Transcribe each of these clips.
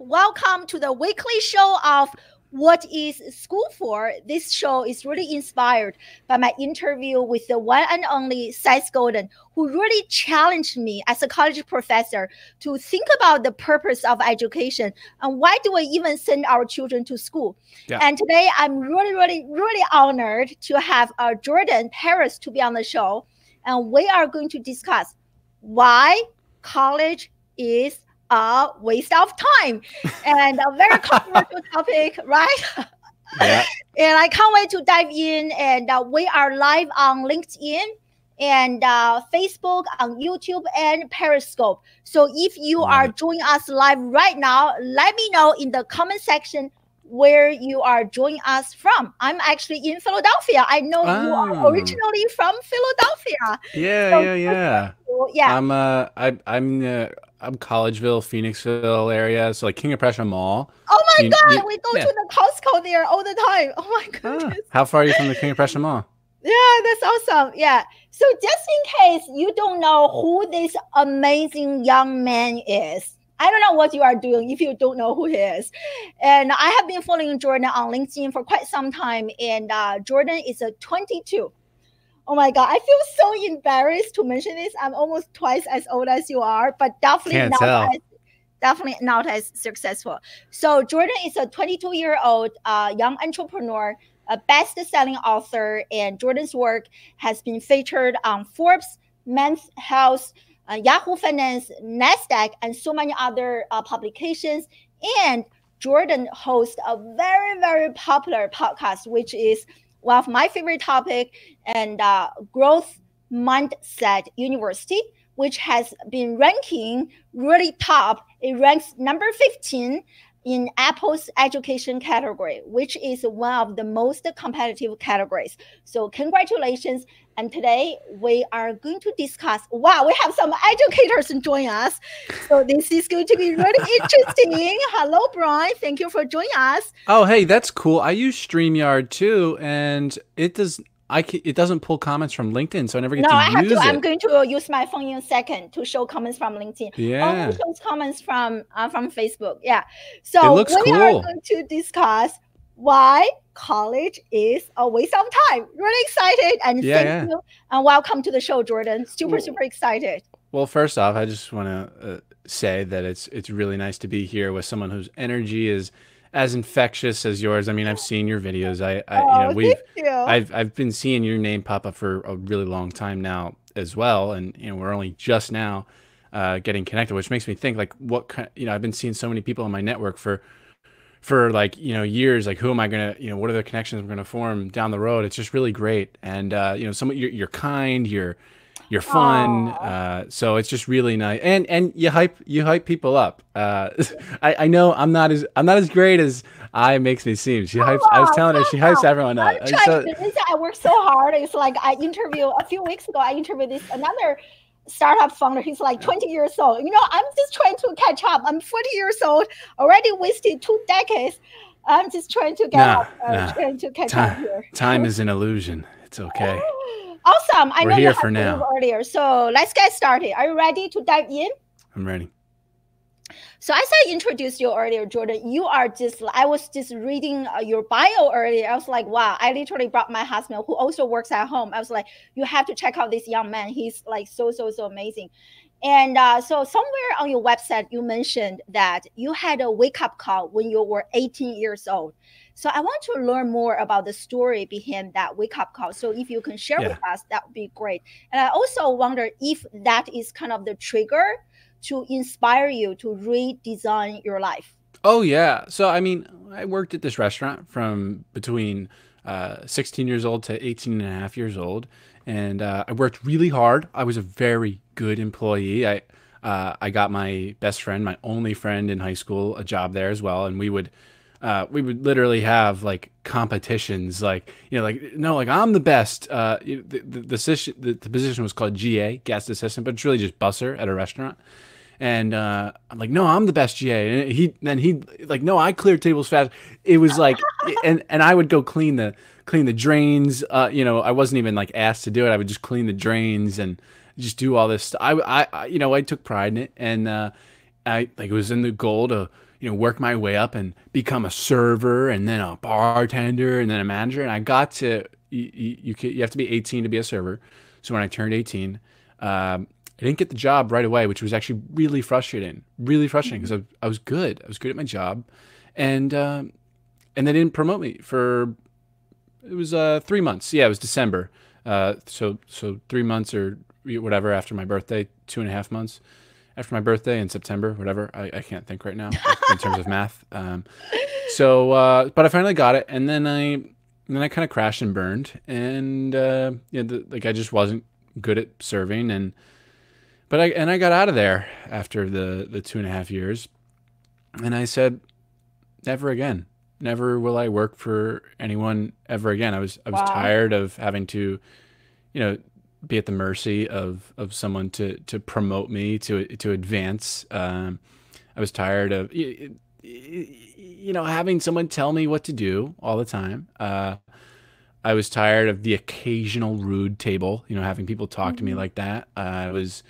Welcome to the weekly show of What is School For? This show is really inspired by my interview with the one and only Seth Godin, who really challenged me as a college professor to think about the purpose of education and why do we even send our children to school. Yeah. And today I'm really, really, really honored to have uh, Jordan Paris to be on the show. And we are going to discuss why college is a waste of time and a very controversial topic, right? Yeah. and I can't wait to dive in. And uh, we are live on LinkedIn and uh, Facebook, on YouTube, and Periscope. So if you are joining us live right now, let me know in the comment section where you are joining us from. I'm actually in Philadelphia. I know oh. you are ah. originally from Philadelphia. Yeah, so, yeah, yeah. Yeah. I'm uh I I'm uh, I'm Collegeville, Phoenixville area, so like King of Prussia Mall. Oh my you, god, you, we go yeah. to the Costco there all the time. Oh my goodness. Ah, how far are you from the King of Prussia Mall? Yeah, that's awesome. Yeah. So just in case you don't know who this amazing young man is, I don't know what you are doing if you don't know who he is. And I have been following Jordan on LinkedIn for quite some time. And uh, Jordan is a 22. Oh my God, I feel so embarrassed to mention this. I'm almost twice as old as you are, but definitely Can't not tell. as definitely not as successful. So Jordan is a 22 year old uh, young entrepreneur, a best selling author, and Jordan's work has been featured on Forbes, Men's Health, uh, Yahoo Finance, NASDAQ, and so many other uh, publications. And Jordan hosts a very, very popular podcast, which is one of my favorite topic and uh, growth mindset university which has been ranking really top it ranks number 15 in Apple's education category, which is one of the most competitive categories. So, congratulations. And today we are going to discuss. Wow, we have some educators join us. So, this is going to be really interesting. Hello, Brian. Thank you for joining us. Oh, hey, that's cool. I use StreamYard too, and it does I can, it doesn't pull comments from LinkedIn, so I never get no, to I have use to, it. I'm going to use my phone in a second to show comments from LinkedIn. Yeah, only shows comments from uh, from Facebook. Yeah, so we cool. are going to discuss why college is a waste of time. Really excited and yeah, thank yeah. you and welcome to the show, Jordan. Super super excited. Well, first off, I just want to uh, say that it's it's really nice to be here with someone whose energy is as infectious as yours. I mean, I've seen your videos. I, I oh, you know, we've, you. I've, I've been seeing your name pop up for a really long time now as well, and you know, we're only just now uh, getting connected, which makes me think like, what kind? You know, I've been seeing so many people on my network for, for like you know years. Like, who am I gonna? You know, what are the connections I'm gonna form down the road? It's just really great, and uh, you know, some you're, you're kind, you're you're fun uh, so it's just really nice. And and you hype you hype people up. Uh, I, I know i'm not as i'm not as great as i makes me seem. She hypes i was telling her she hypes everyone up. So, i work so hard. It's like i interview a few weeks ago i interviewed this another startup founder he's like 20 years old you know i'm just trying to catch up i'm 40 years old already wasted two decades i'm just trying to get nah, up uh, nah. trying to catch time, up here time is an illusion it's okay Awesome. I We're know here you for now. earlier. So let's get started. Are you ready to dive in? I'm ready. So as I introduced you earlier, Jordan, you are just, I was just reading uh, your bio earlier. I was like, wow, I literally brought my husband who also works at home. I was like, you have to check out this young man. He's like so, so, so amazing. And uh, so somewhere on your website, you mentioned that you had a wake up call when you were 18 years old. So I want to learn more about the story behind that wake up call. So if you can share yeah. with us, that would be great. And I also wonder if that is kind of the trigger to inspire you to redesign your life. Oh yeah. So I mean, I worked at this restaurant from between uh, 16 years old to 18 and a half years old. And uh, I worked really hard. I was a very good employee. I uh, I got my best friend, my only friend in high school, a job there as well, and we would uh, we would literally have like competitions, like you know, like no, like I'm the best. Uh, the, the, the, the, position was called GA, guest assistant, but it's really just busser at a restaurant. And uh, I'm like, no, I'm the best GA. And he then he like, no, I clear tables fast. It was like, and and I would go clean the clean the drains. Uh, you know, I wasn't even like asked to do it. I would just clean the drains and just do all this. Stuff. I, I, I you know, I took pride in it, and uh, I like it was in the goal to you know, work my way up and become a server and then a bartender and then a manager. And I got to, you, you, you have to be 18 to be a server. So when I turned 18, um, I didn't get the job right away, which was actually really frustrating, really frustrating because mm-hmm. I, I, was good. I was good at my job. And, um, and they didn't promote me for, it was uh, three months. Yeah, it was December. Uh, so, so three months or whatever after my birthday, two and a half months after my birthday in September, whatever. I, I can't think right now in terms of math. Um, so, uh, but I finally got it, and then I, then I kind of crashed and burned, and uh, yeah, the, like I just wasn't good at serving, and but I and I got out of there after the the two and a half years, and I said, never again. Never will I work for anyone ever again. I was I was wow. tired of having to, you know, be at the mercy of of someone to to promote me to to advance. Um, I was tired of you know having someone tell me what to do all the time. Uh, I was tired of the occasional rude table, you know, having people talk mm-hmm. to me mm-hmm. like that. Uh, I was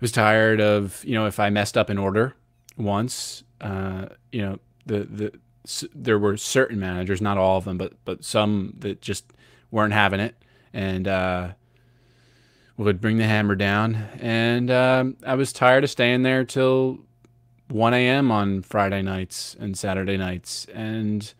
was tired of you know if I messed up an order once, uh, you know the the there were certain managers, not all of them, but but some that just weren't having it, and uh, would bring the hammer down. And um, I was tired of staying there till 1 a.m. on Friday nights and Saturday nights. And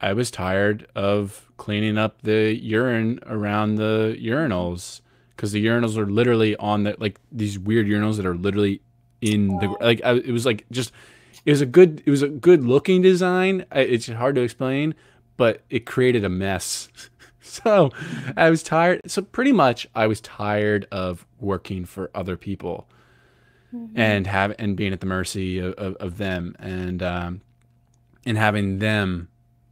I was tired of cleaning up the urine around the urinals because the urinals are literally on the like these weird urinals that are literally in the like I, it was like just it was a good it was a good looking design it's hard to explain but it created a mess so I was tired. So pretty much, I was tired of working for other people mm-hmm. and have and being at the mercy of, of, of them and um, and having them,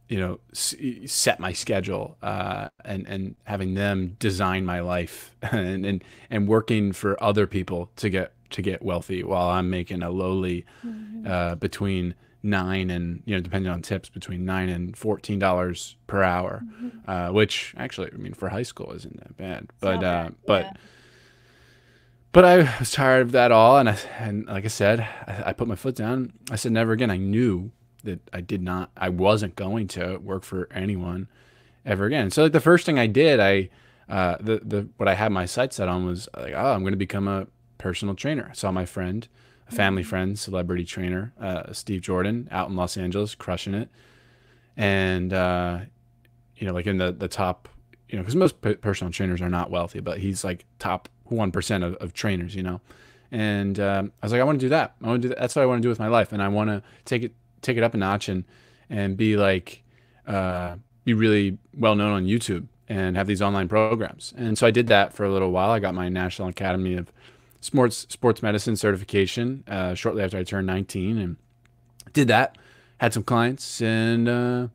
you know, s- set my schedule uh, and and having them design my life and, and and working for other people to get to get wealthy while I'm making a lowly mm-hmm. uh, between nine and you know depending on tips between nine and fourteen dollars per hour mm-hmm. uh, which actually i mean for high school isn't that bad but uh, but yeah. but i was tired of that all and i and like i said I, I, put my foot down i said never again i knew that i did not i wasn't going to work for anyone ever again so like the first thing i did i uh, the the what i had my sights set on was like oh i'm going to become a personal trainer i saw my friend a family friend, celebrity trainer, uh, Steve Jordan, out in Los Angeles, crushing it. And uh, you know, like in the the top, you know, because most personal trainers are not wealthy, but he's like top one percent of, of trainers, you know. And um, I was like, I want to do that. I want to do that. That's what I want to do with my life, and I want to take it take it up a notch and and be like uh, be really well known on YouTube and have these online programs. And so I did that for a little while. I got my National Academy of sports sports medicine certification uh, shortly after I turned 19 and did that. Had some clients, and uh,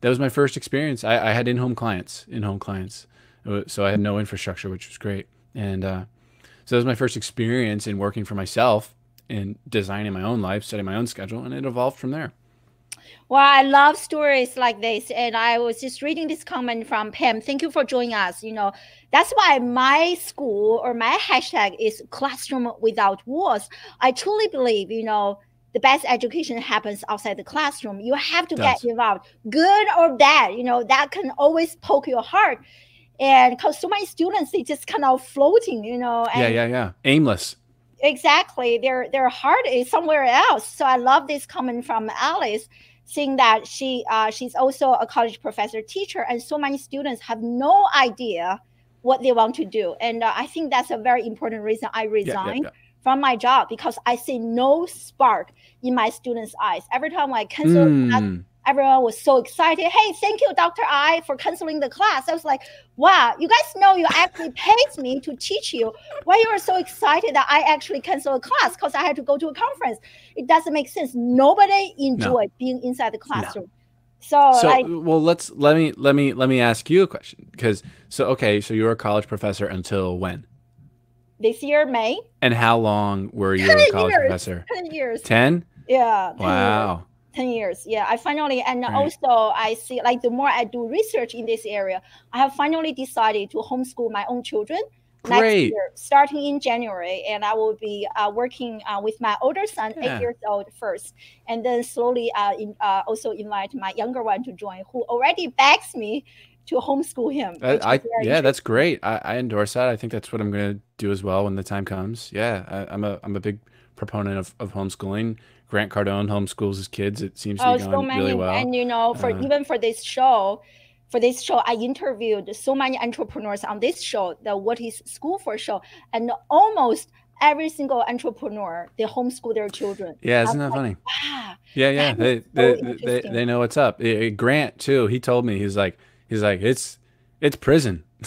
that was my first experience. I, I had in-home clients, in-home clients, uh, so I had no infrastructure, which was great. And uh, so that was my first experience in working for myself and designing my own life, setting my own schedule, and it evolved from there. Well, I love stories like this. And I was just reading this comment from Pam. Thank you for joining us. You know, that's why my school or my hashtag is classroom without walls. I truly believe, you know, the best education happens outside the classroom. You have to get involved, good or bad. You know, that can always poke your heart. And because so many students, they just kind of floating, you know. yeah, yeah, yeah. Aimless exactly. Their their heart is somewhere else. So i love this comment from alice seeing that she uh, she's also a college professor teacher and so many students have no idea what they want to do. And uh, i think that's a very important reason i resigned yeah, yeah, yeah. from my job because i see no spark in my students eyes. Every time i cancel mm everyone was so excited. Hey, thank you, Dr. Ai, for canceling the class. I was like, wow, you guys know you actually paid me to teach you. Why you are so excited that I actually canceled a class because I had to go to a conference? It doesn't make sense. Nobody enjoyed no. being inside the classroom. No. So, so well, let's let me let me let me ask you a question because so okay, so you were a college professor until when? This year, May. And how long were you a college years, professor? Ten years. Ten. Yeah. 10 wow. Years. 10 years yeah i finally and right. also i see like the more i do research in this area i have finally decided to homeschool my own children Great. Year, starting in January, and I will be uh, working uh, with my older son, yeah. eight years old first, and then slowly uh, in, uh, also invite my younger one to join, who already begs me to homeschool him. I, I yeah, that's great. I, I, endorse that. I think that's what I'm going to do as well when the time comes. Yeah, I, am a I'm a big proponent of, of homeschooling. Grant Cardone homeschools his kids. It seems to oh, be going so many, really well. And you know, for uh, even for this show, for this show, I interviewed so many entrepreneurs on this show, the What is School for show, and almost every single entrepreneur they homeschool their children. Yeah, isn't that like, funny? Wow, yeah, yeah, they, so they, they, they know what's up. Grant too. He told me he's like he's like it's it's prison.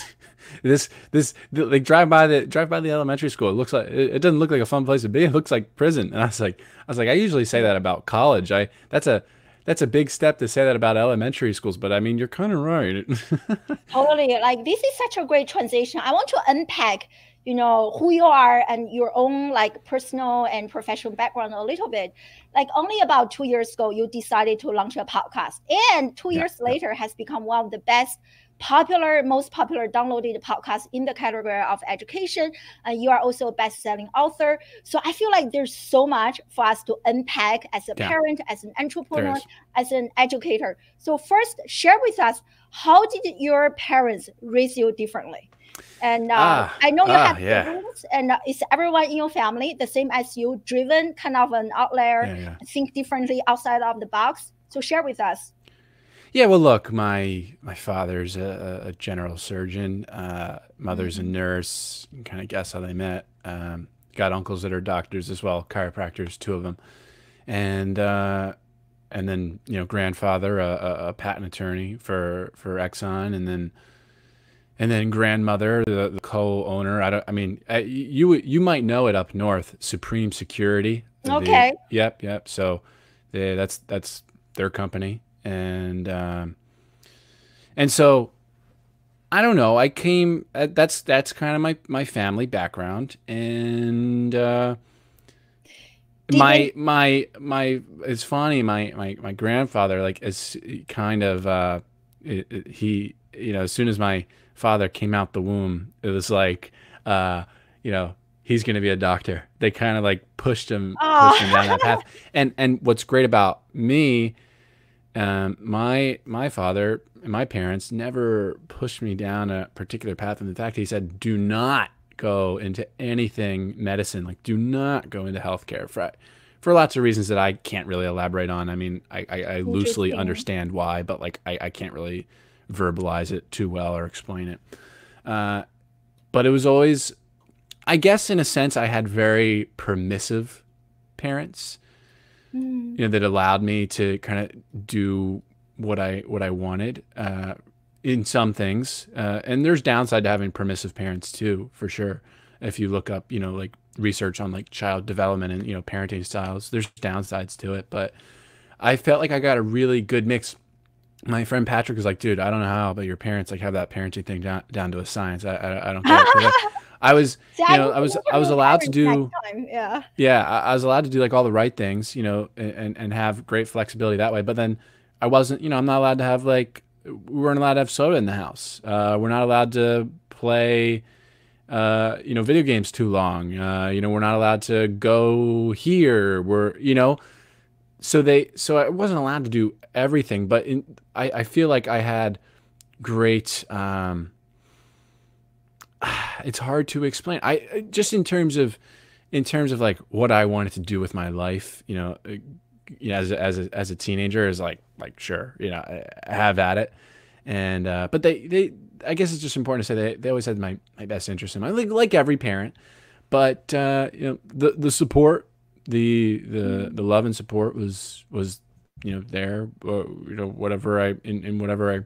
this this like drive by the drive by the elementary school. It looks like it, it, doesn't look like a fun place to be. It looks like prison. And I was like I was like I usually say that about college. I that's a that's a big step to say that about elementary schools, but I mean, you're kind of right. totally. Like this is such a great transition. I want to unpack, you know, who you are and your own like personal and professional background a little bit. Like only about two years ago, you decided to launch a podcast, and two yeah, years later has become one of the best popular, most popular downloaded podcast in the category of education. And you are also a best-selling author. So I feel like there's so much for us to unpack as a yeah. parent, as an entrepreneur, as an educator. So first, share with us how did your parents raise you differently? And uh, ah, I know you ah, have yeah. siblings, and uh, is everyone in your family the same as you, driven, kind of an outlier, yeah. think differently outside of the box? So share with us. Yeah, well, look, my my father's a, a general surgeon. Uh, mother's a mm-hmm. nurse. You kind of guess how they met. Um, got uncles that are doctors as well, chiropractors, two of them, and uh, and then you know grandfather, a, a, patent attorney for for Exxon, and then and then grandmother, the, the co-owner. I don't. I mean, you you might know it up north, Supreme Security. Okay. The, yep, yep. So, they, that's that's their company and um, and so I don't know. I came. Uh, that's that's kind of my my family background, and uh, my my my. It's funny. My my my grandfather like is kind of uh, he you know as soon as my father came out the womb, it was like uh, you know he's going to be a doctor. They kind of like pushed him, oh. pushed him down that path. And and what's great about me um, my my father and my parents never pushed me down a particular path. And in fact, he said, "Do not go into anything medicine. Like, do not go into healthcare for for lots of reasons that I can't really elaborate on. I mean, I, I, I loosely understand why, but like I, I can't really verbalize it too well or explain it. Uh, but it was always, I guess, in a sense, I had very permissive parents mm. you know, that allowed me to kind of do what I what I wanted uh, in some things. Uh, and there's downside to having permissive parents too, for sure. If you look up, you know, like research on like child development and you know parenting styles, there's downsides to it. But I felt like I got a really good mix. My friend Patrick was like, "Dude, I don't know how, but your parents like have that parenting thing down down to a science. I I, I don't care." I was, See, you know, I, I was, I was allowed to do, yeah, yeah, I, I, was allowed to do like all the right things, you know, and and have great flexibility that way. But then I wasn't, you know, I'm not allowed to have like, we weren't allowed to have soda in the house. Uh, we're not allowed to play, uh, you know, video games too long. Uh, you know, we're not allowed to go here. We're, you know, so they, so I wasn't allowed to do everything. But in, I, I feel like I had great. Um, it's hard to explain. I just in terms of in terms of like what I wanted to do with my life, you know, uh, as a, as a, as a teenager is like like sure, you know, have at it. And uh, but they they I guess it's just important to say they they always had my my best interest in mind, like like every parent. But uh, you know, the the support, the the mm-hmm. the love and support was was you know there, or, you know whatever I in, in whatever I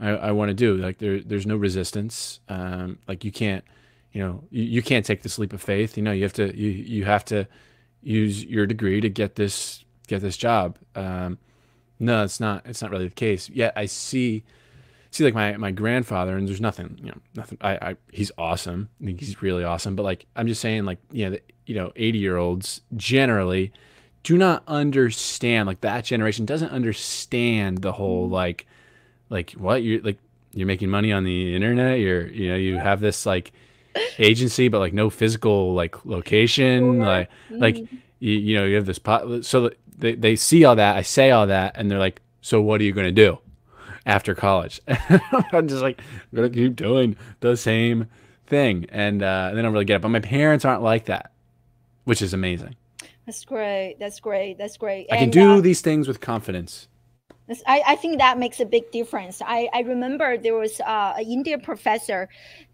I, I want to do. Like there, there's no resistance. Um, like you can't, you know, you, you can't take this leap of faith. You know, you have to, you, you have to use your degree to get this, get this job. Um, no, it's not, it's not really the case. Yet I see, see like my, my grandfather and there's nothing, you know, nothing, I, I, he's awesome. I think he's really awesome. But like, I'm just saying like, you know, the, you know, 80 year olds generally do not understand like that generation doesn't understand the whole, mm-hmm. like, like what you're like you're making money on the internet you're you know you have this like agency, but like no physical like location. Like mm-hmm. like you, you know you have this pot. So they they see all that. I say all that, and they're like, so what are you gonna do after college? I'm just like I'm gonna keep doing the same thing, and uh, they don't really get it. But my parents aren't like that, which is amazing. That's great. That's great. That's great. I and, can do uh, these things with confidence. I, I think that makes a big difference. I, I remember there was uh, an Indian professor,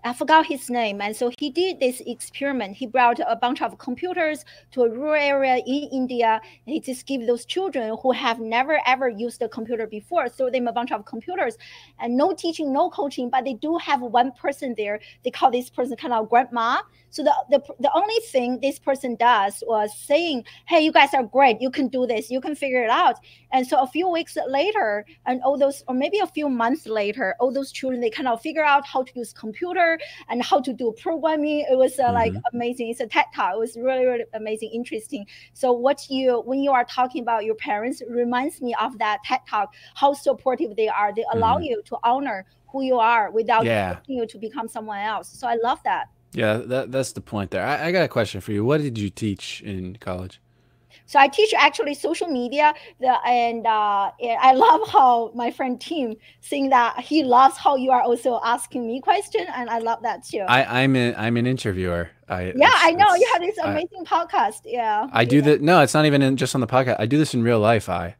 I forgot his name, and so he did this experiment. He brought a bunch of computers to a rural area in India. He just gave those children who have never ever used a computer before, throw them a bunch of computers, and no teaching, no coaching, but they do have one person there. They call this person kind of grandma. So the, the, the only thing this person does was saying, hey, you guys are great. You can do this. You can figure it out. And so a few weeks later, and all those, or maybe a few months later, all those children, they kind of figure out how to use and how to do programming. It was uh, mm-hmm. like amazing. It's a TED Talk. It was really, really amazing, interesting. So what you, when you are talking about your parents, reminds me of that TED Talk, how supportive they are. They allow mm-hmm. you to honor who you are without yeah. you to become someone else. So I love that. Yeah, that, that's the point there. I, I got a question for you. What did you teach in college? So I teach actually social media, the, and uh, I love how my friend Tim saying that he loves how you are also asking me question, and I love that too. I, I'm an I'm an interviewer. I, yeah, I know you have this amazing I, podcast. Yeah, I do yeah. that. No, it's not even in, just on the podcast. I do this in real life. I,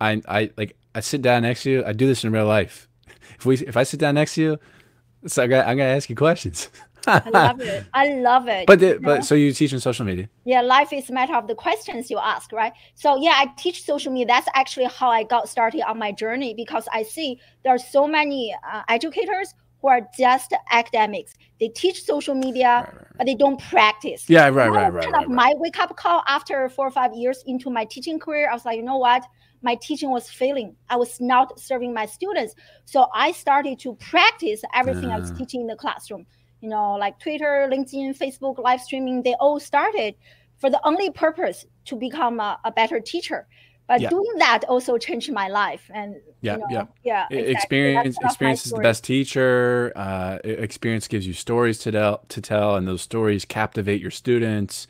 I, I like I sit down next to you. I do this in real life. If we if I sit down next to you, so I I'm gonna ask you questions. I love it. I love it. But the, but so you teach in social media? Yeah, life is a matter of the questions you ask, right? So yeah, I teach social media. That's actually how I got started on my journey because I see there are so many uh, educators who are just academics. They teach social media, right, right, right. but they don't practice. Yeah, right, right, right. Kind of my wake up call after four or five years into my teaching career. I was like, you know what? My teaching was failing. I was not serving my students. So I started to practice everything uh. I was ah. teaching in the classroom you know, like Twitter, LinkedIn, Facebook, live streaming, they all started for the only purpose to become a, a better teacher. But yeah. doing that also changed my life. And yeah, you know, yeah, yeah. Exactly. Experience, experience is the best teacher. Uh, experience gives you stories to tell, to tell, and those stories captivate your students.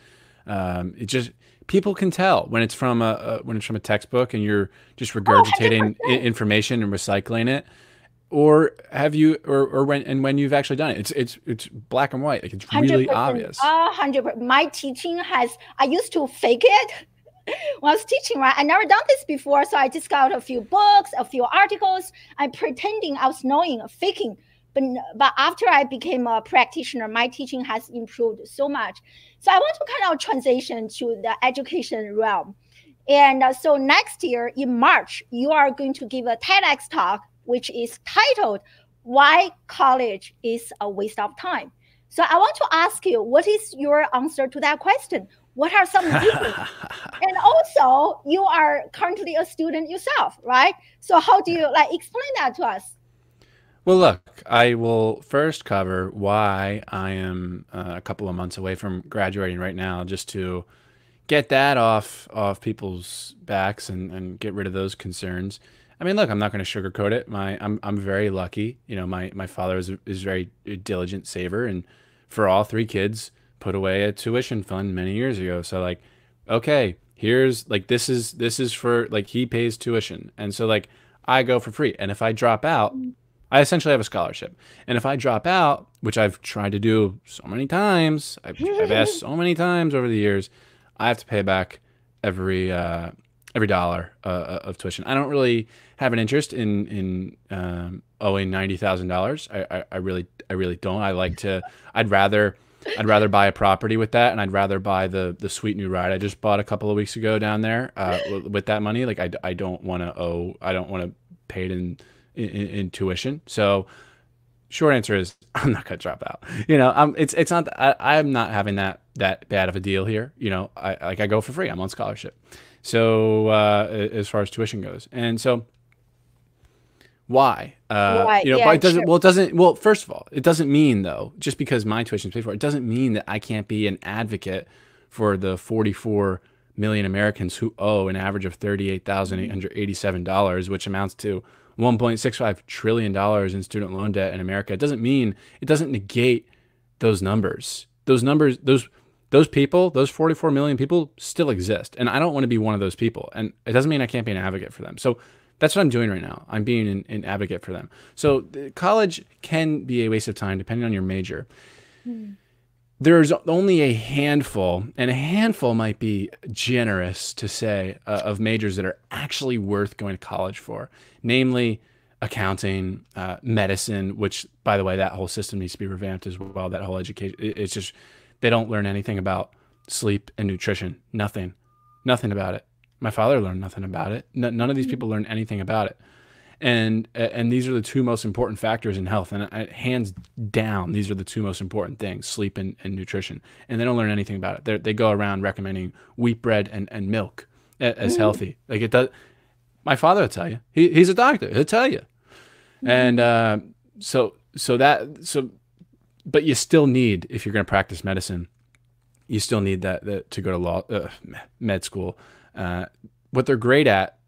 Um, it just people can tell when it's from a, a, when it's from a textbook and you're just oh, regurgitating oh, information and recycling it or have you or, or when and when you've actually done it it's it's it's black and white like it's really obvious. A hundred my teaching has i used to fake it when i was teaching right? I never done this before so i just got a few books a few articles. I'm pretending i was knowing faking. But but after i became a practitioner my teaching has improved so much. So i want to kind of transition to the education realm. And uh, so next year in march you are going to give a tedx talk which is titled Why College is a Waste of Time. So I want to ask you, what is your answer to that question? What are some reasons? and also, you are currently a student yourself, right? So how do you like explain that to us? Well, look, I will first cover why I am uh, a couple of months away from graduating right now, just to get that off off people's backs and, and get rid of those concerns. I mean, look, I'm not going to sugarcoat it. My, I'm, I'm very lucky. You know, my, my father is, is very diligent saver, and for all three kids, put away a tuition fund many years ago. So like, okay, here's like this is this is for like he pays tuition, and so like I go for free. And if I drop out, I essentially have a scholarship. And if I drop out, which I've tried to do so many times, I've, I've asked so many times over the years, I have to pay back every uh, every dollar uh, uh, of tuition. I don't really have an interest in in um, owing ninety thousand dollars. I, I really I really don't. I like to. I'd rather I'd rather buy a property with that, and I'd rather buy the the sweet new ride I just bought a couple of weeks ago down there uh, with that money. Like I, I don't want to owe. I don't want to pay it in, in, in tuition. So short answer is I'm not gonna drop out. You know, I'm it's it's not I, I'm not having that that bad of a deal here. You know, I like I go for free. I'm on scholarship. So uh, as far as tuition goes, and so why? Uh, why? You know, yeah, but it doesn't. Sure. Well, it doesn't. Well, first of all, it doesn't mean though, just because my tuition is paid for, it doesn't mean that I can't be an advocate for the 44 million Americans who owe an average of $38,887, which amounts to 1.65 trillion dollars in student loan debt in America. It doesn't mean it doesn't negate those numbers. Those numbers, those those people, those 44 million people still exist. And I don't want to be one of those people. And it doesn't mean I can't be an advocate for them. So that's what I'm doing right now. I'm being an, an advocate for them. So college can be a waste of time depending on your major. Hmm. There's only a handful, and a handful might be generous to say, uh, of majors that are actually worth going to college for, namely accounting, uh, medicine, which, by the way, that whole system needs to be revamped as well. That whole education, it's just they don't learn anything about sleep and nutrition. Nothing. Nothing about it. My father learned nothing about it. None of these people learn anything about it. And and these are the two most important factors in health. And uh, hands down, these are the two most important things: sleep and, and nutrition. And they don't learn anything about it. They're, they go around recommending wheat bread and, and milk as healthy. Like it does. My father will tell you. He, he's a doctor. He'll tell you. And uh, so so that so but you still need if you're going to practice medicine you still need that, that to go to law uh, med school uh, what they're great at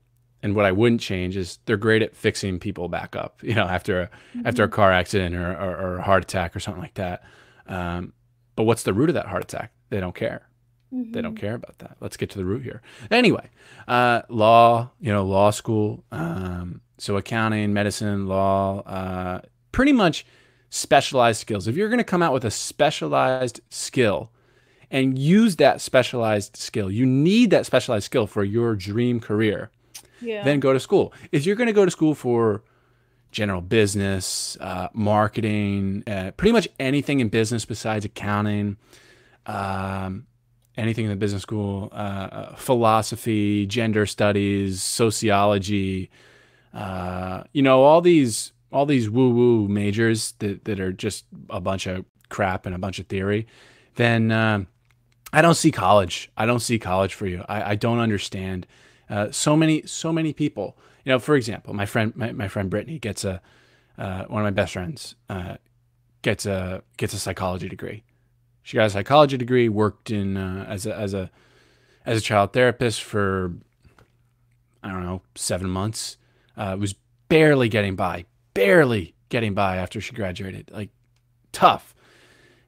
and what I wouldn't change is they're great at fixing people back up you know after a mm-hmm. after a car accident or, or, or, a heart attack or something like that um, but what's the root of that heart attack they don't care mm-hmm. they don't mm-hmm. care about that let's get to the root here anyway uh, law you know law school um, so accounting medicine law uh, pretty much specialized skills. If you're going to come out with a specialized skill and use that specialized skill, you need that specialized skill for your dream career. Yeah. Then go to school. If you're going to go to school for general business, uh, marketing, uh, pretty much anything in business besides accounting, um, anything in the business school, uh, philosophy, gender studies, sociology, uh, you know, all these all these woo woo majors that, that are just a bunch of crap and a bunch of theory, then uh, I don't see college. I don't see college for you. I, I don't understand. Uh, so many, so many people. You know, for example, my friend, my, my friend Brittany gets a uh, one of my best friends uh, gets a gets a psychology degree. She got a psychology degree. Worked in uh, as a as a as a child therapist for I don't know seven months. Uh, was barely getting by, barely getting by after she graduated. Like tough.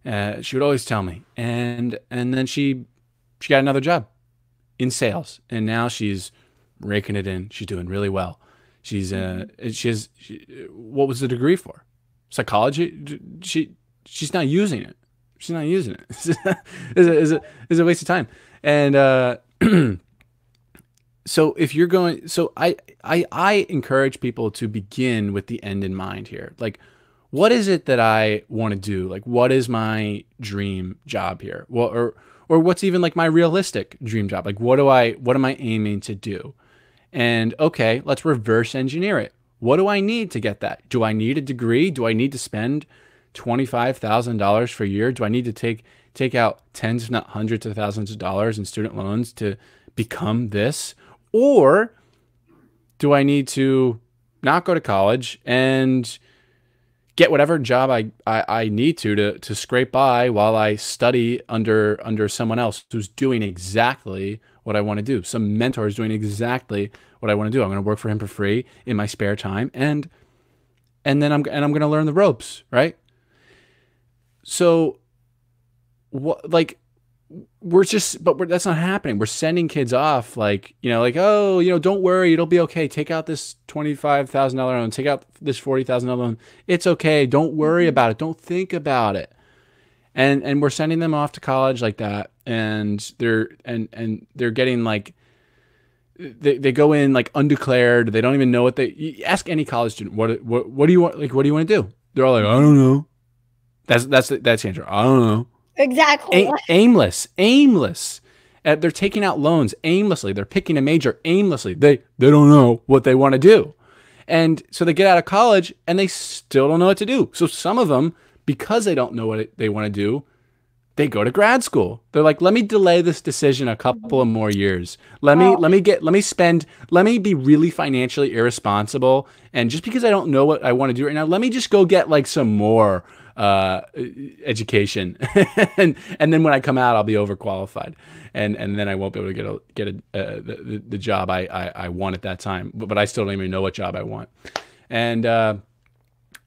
Uh, she would always tell me, and and then she she got another job in sales, and now she's raking it in. She's doing really well. She's uh she has she, what was the degree for? Psychology. She she's not using it. She's not using it. it's, a, it's, a, it's a waste of time. And uh, so if you're going so I, I i encourage people to begin with the end in mind here. Like what is it that i want to do? Like what is my dream job here? Well or or what's even like my realistic dream job? Like what do i what am i aiming to do? And okay let's reverse engineer it. What do i need to get that? Do i need a degree? Do i need to spend $25000 for a year do i need to take take out tens if not hundreds of thousands of dollars in student loans to become this or do I need to not go to college and get whatever job I, I, I, need to, to to scrape by while I study under under someone else who's doing exactly what I want to do. Some mentor is doing exactly what I want to do. I'm going to work for him for free in my spare time and and then I'm and I'm going to learn the ropes, right? So what like we're just but we're, that's not happening. We're sending kids off like you know like oh you know don't worry it'll be okay. Take out this $25000 loan. Take out this $40000 loan. It's okay. Don't worry mm-hmm. about it. Don't think about it. And and we're sending them off to college like that and they're and and they're getting like they, they go in like undeclared. They don't even know what they ask any college student what what what do you want like what do you want to do? They're all like i don't know that's that's that's the answer i don't know Exactly. A- aimless, aimless. Uh, they're taking out loans aimlessly. They're picking a major aimlessly. They they don't know what they want to do. And so they get out of college and they still don't know what to do. So some of them because they don't know what they want to do, they go to grad school. They're like, "Let me delay this decision a couple of more years. Let me let me get let me spend let me be really financially irresponsible and just because I don't know what I want to do right now, let me just go get like some more uh, education, and and then when I come out, I'll be overqualified, and and then I won't be able to get a get a uh, the, the job I, I, I want at that time. But, but I still don't even know what job I want, and uh,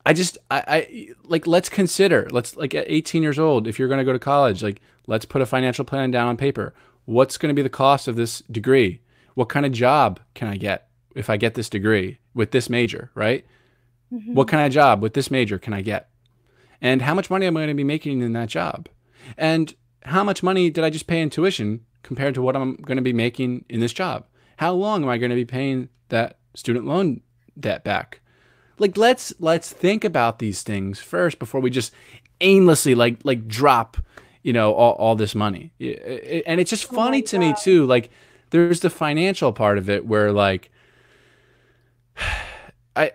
I just I, I like let's consider let's like at 18 years old if you're going to go to college like let's put a financial plan down on paper. What's going to be the cost of this degree? What kind of job can I get if I get this degree with this major, right? Mm-hmm. What kind of job with this major can I get? And how much money am I going to be making in that job? And how much money did I just pay in tuition compared to what I'm going to be making in this job? How long am I going to be paying that student loan debt back? Like let's let's think about these things first before we just aimlessly like like drop, you know, all, all this money. And it's just oh funny oh to God. me too. Like there's the financial part of it where like I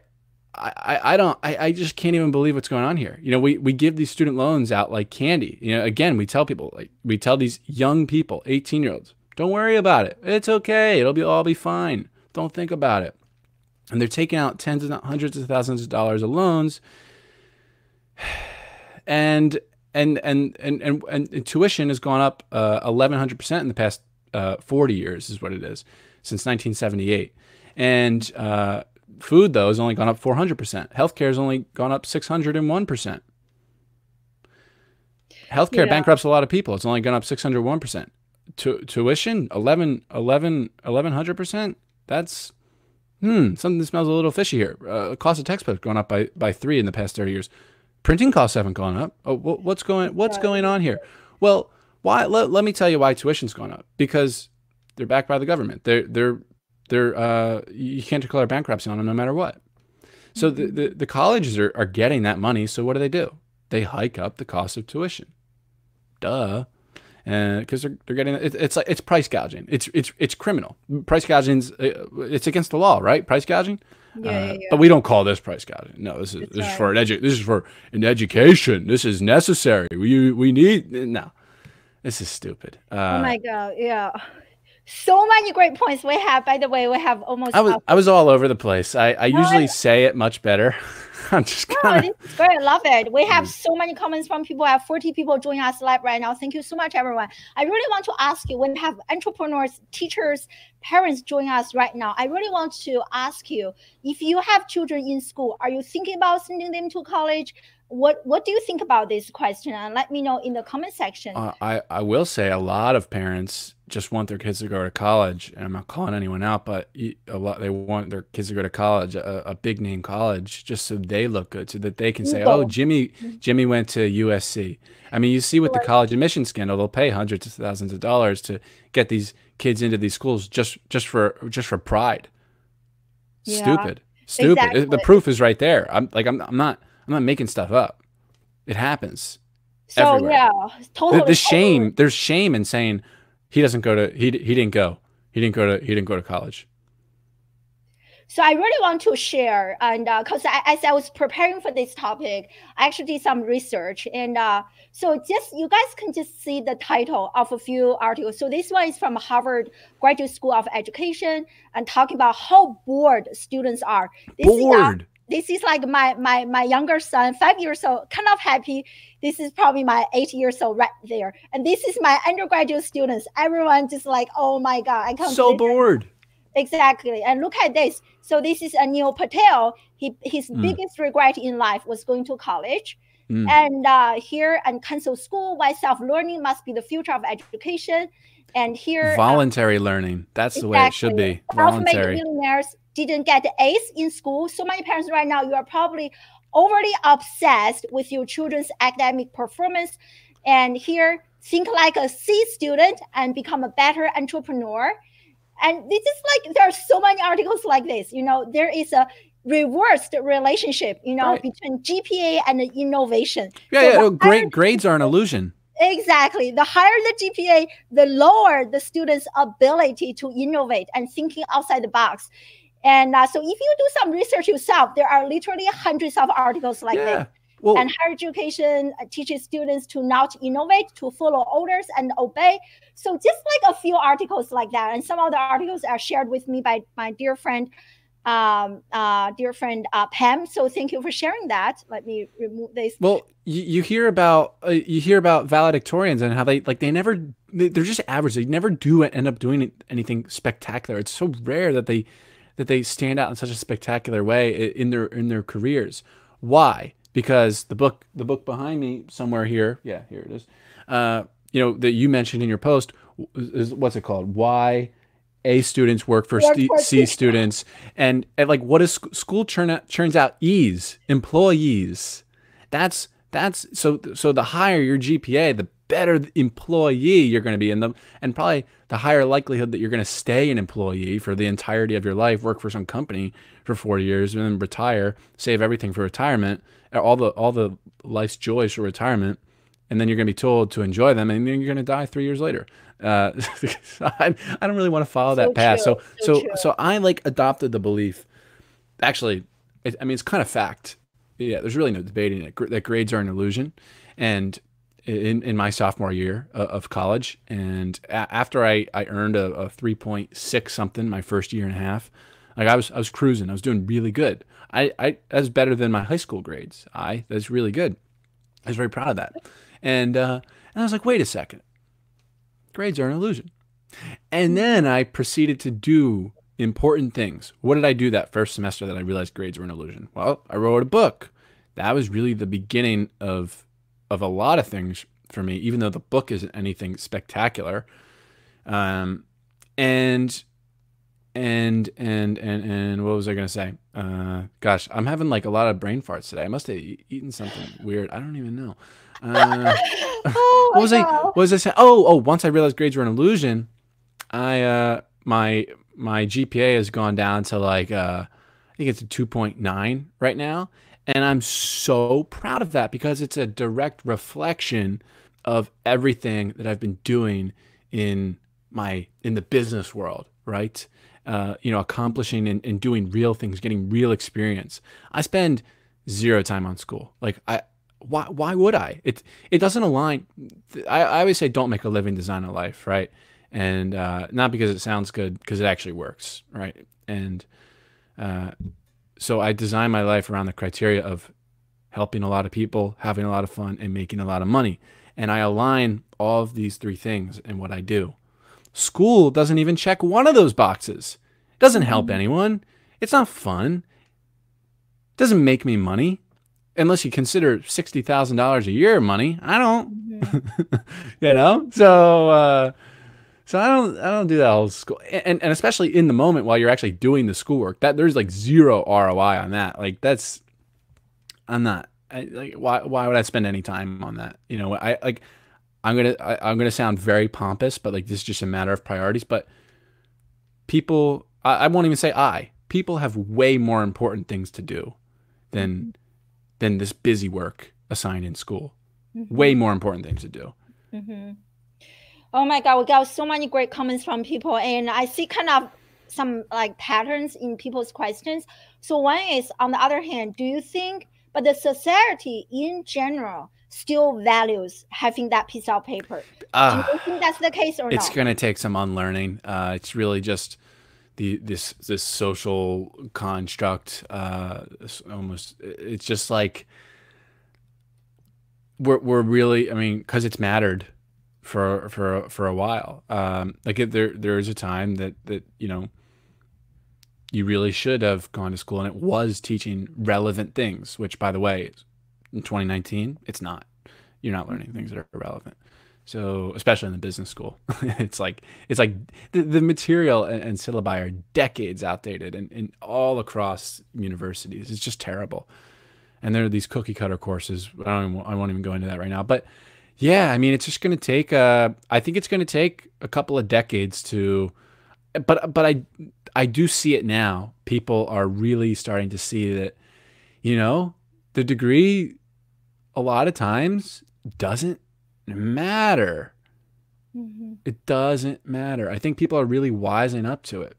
I, I don't I, I just can't even believe what's going on here. You know, we, we give these student loans out like candy. You know, again, we tell people like we tell these young people, 18 year olds, don't worry about it. It's okay. It'll be all be fine. Don't think about it. And they're taking out tens and hundreds of thousands of dollars of loans. And and and and and, and tuition has gone up uh, 1100 percent in the past uh, 40 years, is what it is, since 1978. And uh, Food, though, has only gone up 400%. Healthcare has only gone up 601%. Healthcare yeah. bankrupts a lot of people. It's only gone up 601%. Tu- tuition, 11, 11, 1100%. That's, hmm, something that smells a little fishy here. Uh, cost of textbooks gone up by, by three in the past 30 years. Printing costs haven't gone up. Oh, what's going, what's going on here? Well, why? Let, let me tell you why tuition's gone up. Because they're backed by the government. They're, they're they're uh, you can't declare bankruptcy on them no matter what. So the, the, the colleges are, are getting that money. So what do they do? They hike up the cost of tuition. Duh. And because they're, they're getting it, it's like it's price gouging. It's it's it's criminal. Price gouging's uh, it's against the law, right? Price gouging. Yeah, uh, yeah, yeah, But we don't call this price gouging. No, this is it's this right. is for an edu- This is for an education. This is necessary. We we need no. This is stupid. Uh, oh my god! Yeah so many great points we have. By the way, we have almost. I was I was all over the place. I, I usually say it much better. I'm just kind of. this great. I love it. We have mm. so many comments from people. I have 40 people joining us live right now. Thank you so much, everyone. I really want to ask you when we have entrepreneurs, teachers, parents joining us right now. I really want to ask you if you have children in school, are you thinking about sending them to college? What what do you think about this question? And let me know in the comment section. Uh, i i will say a lot of parents just want their kids to go to college and i'm not calling anyone out but a lot they want their kids to go to college a, a big name college just so they look good so that they can say oh jimmy mm-hmm. jimmy went to usc i mean you see with the college admission scandal they'll pay hundreds of thousands of dollars to get these kids into these schools just just for just for pride. Yeah. stupid. Stupid. Exactly. the proof is right there. I'm like i'm, I'm not I'm not making stuff up. It happens. So everywhere. yeah, totally. The, the shame, totally. there's shame in saying he doesn't go to he he didn't go. He didn't go to he didn't go to college. So I really want to share, and because uh, as I was preparing for this topic, I actually did some research, and uh, so just you guys can just see the title of a few articles. So this one is from Harvard Graduate School of Education, and talking about how bored students are. This bored. Is, this is like my my my younger son, five years old, kind of happy. This is probably my eight years old right there, and this is my undergraduate students. Everyone just like, oh my god, I can't. So bored. Exactly, and look at this. So this is Anil Patel. He his mm. biggest regret in life was going to college. Mm. And uh, here and cancel school, why self learning must be the future of education. And here, uh, voluntary uh, learning. That's exactly. the way it should be. Voluntary. Millionaires didn't get A's in school. So many parents right now, you are probably overly obsessed with your children's academic performance. And here, think like a C student and become a better entrepreneur. And this is like there are so many articles like this. You know, there is a reversed relationship, you know, right. between GPA and innovation. Yeah, so yeah. Great grades are an illusion. Exactly. The higher the GPA, the lower the student's ability to innovate and thinking outside the box. And uh, so if you do some research yourself, there are literally hundreds of articles like yeah. this. Well, and higher education uh, teaches students to not innovate, to follow orders and obey. So just like a few articles like that, and some of the articles are shared with me by my dear friend, um, uh, dear friend uh, Pam. So thank you for sharing that. Let me remove this. Well, you, you hear about uh, you hear about valedictorians and how they like they never they're just average. They never do end up doing anything spectacular. It's so rare that they that they stand out in such a spectacular way in their in their careers. Why? Because the book, the book behind me, somewhere here, yeah, here it is. Uh, you know that you mentioned in your post is what's it called? Why A students work for C students, and, and like what is school churn out, churns out E's employees. That's that's so so the higher your GPA, the better employee you're going to be, in them and probably the higher likelihood that you're going to stay an employee for the entirety of your life, work for some company for four years, and then retire, save everything for retirement, all the all the life's joys for retirement, and then you're going to be told to enjoy them, and then you're going to die three years later. Uh, I, I don't really want to follow so that path. So so so, so I like adopted the belief. Actually, it, I mean it's kind of fact. Yeah, there's really no debating it. That grades are an illusion, and in, in my sophomore year of college. And after I, I earned a, a 3.6 something my first year and a half, like I was, I was cruising. I was doing really good. I, I, was better than my high school grades. I, that's really good. I was very proud of that. And, uh, and I was like, wait a second. Grades are an illusion. And then I proceeded to do important things. What did I do that first semester that I realized grades were an illusion? Well, I wrote a book. That was really the beginning of of a lot of things for me, even though the book isn't anything spectacular. Um, and and and and and what was I gonna say? Uh, gosh, I'm having like a lot of brain farts today. I must have eaten something weird. I don't even know. Uh, oh what was I? What was I saying? Oh, oh! Once I realized grades were an illusion, I uh, my my GPA has gone down to like uh, I think it's a 2.9 right now, and I'm so proud of that because it's a direct reflection of everything that I've been doing in my in the business world, right? Uh, you know, accomplishing and, and doing real things, getting real experience. I spend zero time on school. Like I why why would I? It it doesn't align. I, I always say don't make a living design a life, right? And uh, not because it sounds good, because it actually works, right? And uh, so I design my life around the criteria of helping a lot of people, having a lot of fun, and making a lot of money. And I align all of these three things in what I do. School doesn't even check one of those boxes. It doesn't help mm-hmm. anyone. It's not fun. It doesn't make me money unless you consider $60,000 a year money. I don't, mm-hmm. you know? So, uh, so I don't I don't do that whole school and, and especially in the moment while you're actually doing the schoolwork that there's like zero ROI on that like that's I'm not I, like why why would I spend any time on that you know I like I'm gonna I, I'm gonna sound very pompous but like this is just a matter of priorities but people I, I won't even say I people have way more important things to do than mm-hmm. than this busy work assigned in school mm-hmm. way more important things to do. Mm-hmm. Oh my God, we got so many great comments from people, and I see kind of some like patterns in people's questions. So one is, on the other hand, do you think, but the society in general still values having that piece of paper? Uh, do you ah. think that's the case or it's going to take some unlearning. Uh, it's really just the this this social construct. Uh, almost, it's just like we're we're really. I mean, because it's mattered for for for a while. Um, like there there is a time that that you know you really should have gone to school and it was teaching relevant things. Which, by the way, in 2019, it's not. You're not learning things that are relevant. So, especially in the business school, it's like it's like the, the material and, and syllabi are decades outdated and, and all across universities. It's just terrible. And there are these cookie cutter courses. I don't. Even, I won't even go into that right now. But yeah, I mean, it's just going to take. Uh, I think it's going to take a couple of decades to, but but I I do see it now. People are really starting to see that, you know, the degree, a lot of times doesn't matter. Mm-hmm. It doesn't matter. I think people are really wising up to it.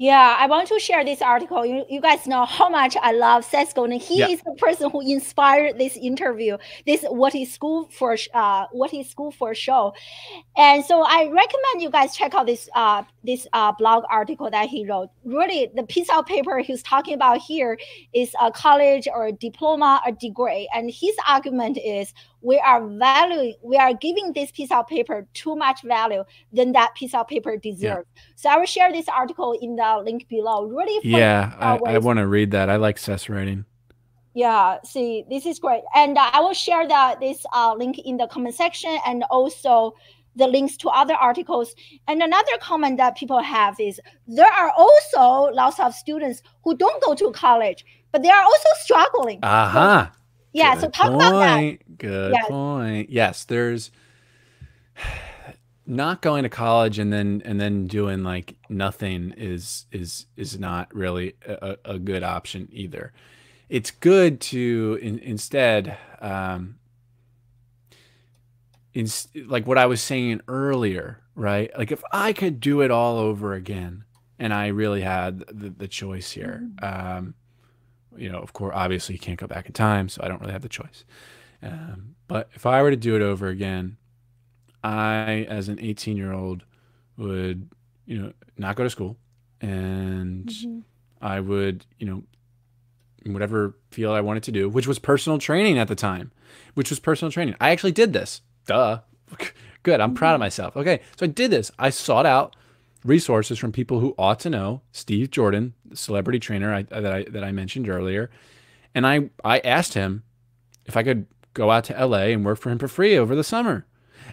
Yeah, I want to share this article. You, you guys know how much I love Seth Godin. He yeah. is the person who inspired this interview. This what is school for uh what is school for show. And so I recommend you guys check out this uh this uh blog article that he wrote. Really the piece of paper he's talking about here is a college or a diploma a degree. And his argument is we are valuing, we are giving this piece of paper too much value than that piece of paper deserves. Yeah. So I will share this article in the link below. Really, yeah, I, I want to read that. I like Seth's writing. Yeah, see, this is great. And uh, I will share that this uh, link in the comment section and also the links to other articles. And another comment that people have is there are also lots of students who don't go to college, but they are also struggling. Uh-huh. So, yeah, Good so talk point. about that. Good Yes. point. Yes, there's not going to college and then and then doing like nothing is is is not really a, a good option either. It's good to in, instead um in, like what I was saying earlier, right? Like if I could do it all over again and I really had the, the choice here. Um you know, of course, obviously you can't go back in time, so I don't really have the choice. Um, but if I were to do it over again, I, as an 18 year old, would, you know, not go to school and Mhm. I would, you know, whatever field I wanted to do, which was personal training at the time, which was personal training. I actually did this. Duh. Good. I'm proud of myself. Okay. So I did this. I sought out resources from people who ought to know. Steve Jordan, the celebrity trainer I, that I that I mentioned earlier, and I I asked him if I could go out to LA and work for him for free over the summer,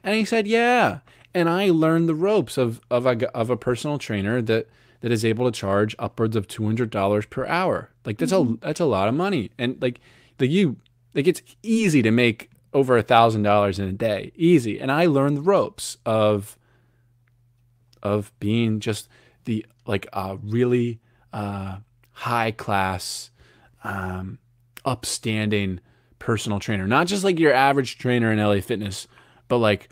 and he said yeah. And I learned the ropes of of a of a personal trainer that that is able to charge upwards of two hundred dollars per hour. Like that's a mm-hmm. that's a lot of money, and like like you like it's easy to make over a thousand dollars in a day, easy. And I learned the ropes of of being just the like a really uh, high class, um, upstanding personal trainer, not just like your average trainer in LA Fitness, but like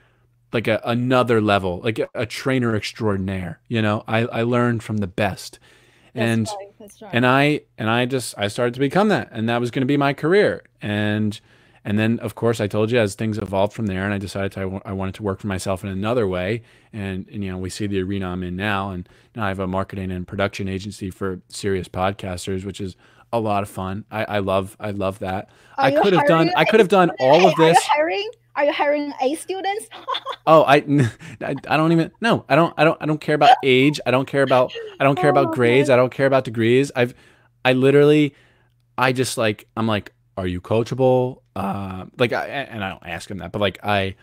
like a, another level, like a, a trainer extraordinaire. You know, I I learned from the best, and right. That's right. and I and I just I started to become that, and that was going to be my career. And and then of course I told you as things evolved from there, and I decided to, I, wanted to work for myself in another way. And, and you know we see the arena I'm in now, and now I have a marketing and production agency for serious podcasters, which is a lot of fun. I, I love I love that. Are I could have done I could have done all of this. Are you hiring? Are you hiring A students? Oh, I, I, I don't even no. I don't I don't I don't care about age. I don't care about I don't care Oh, about grades. I don't care about degrees. I've I literally I just like I'm like, are you coachable? Uh, like I and I don't ask him that, but like I,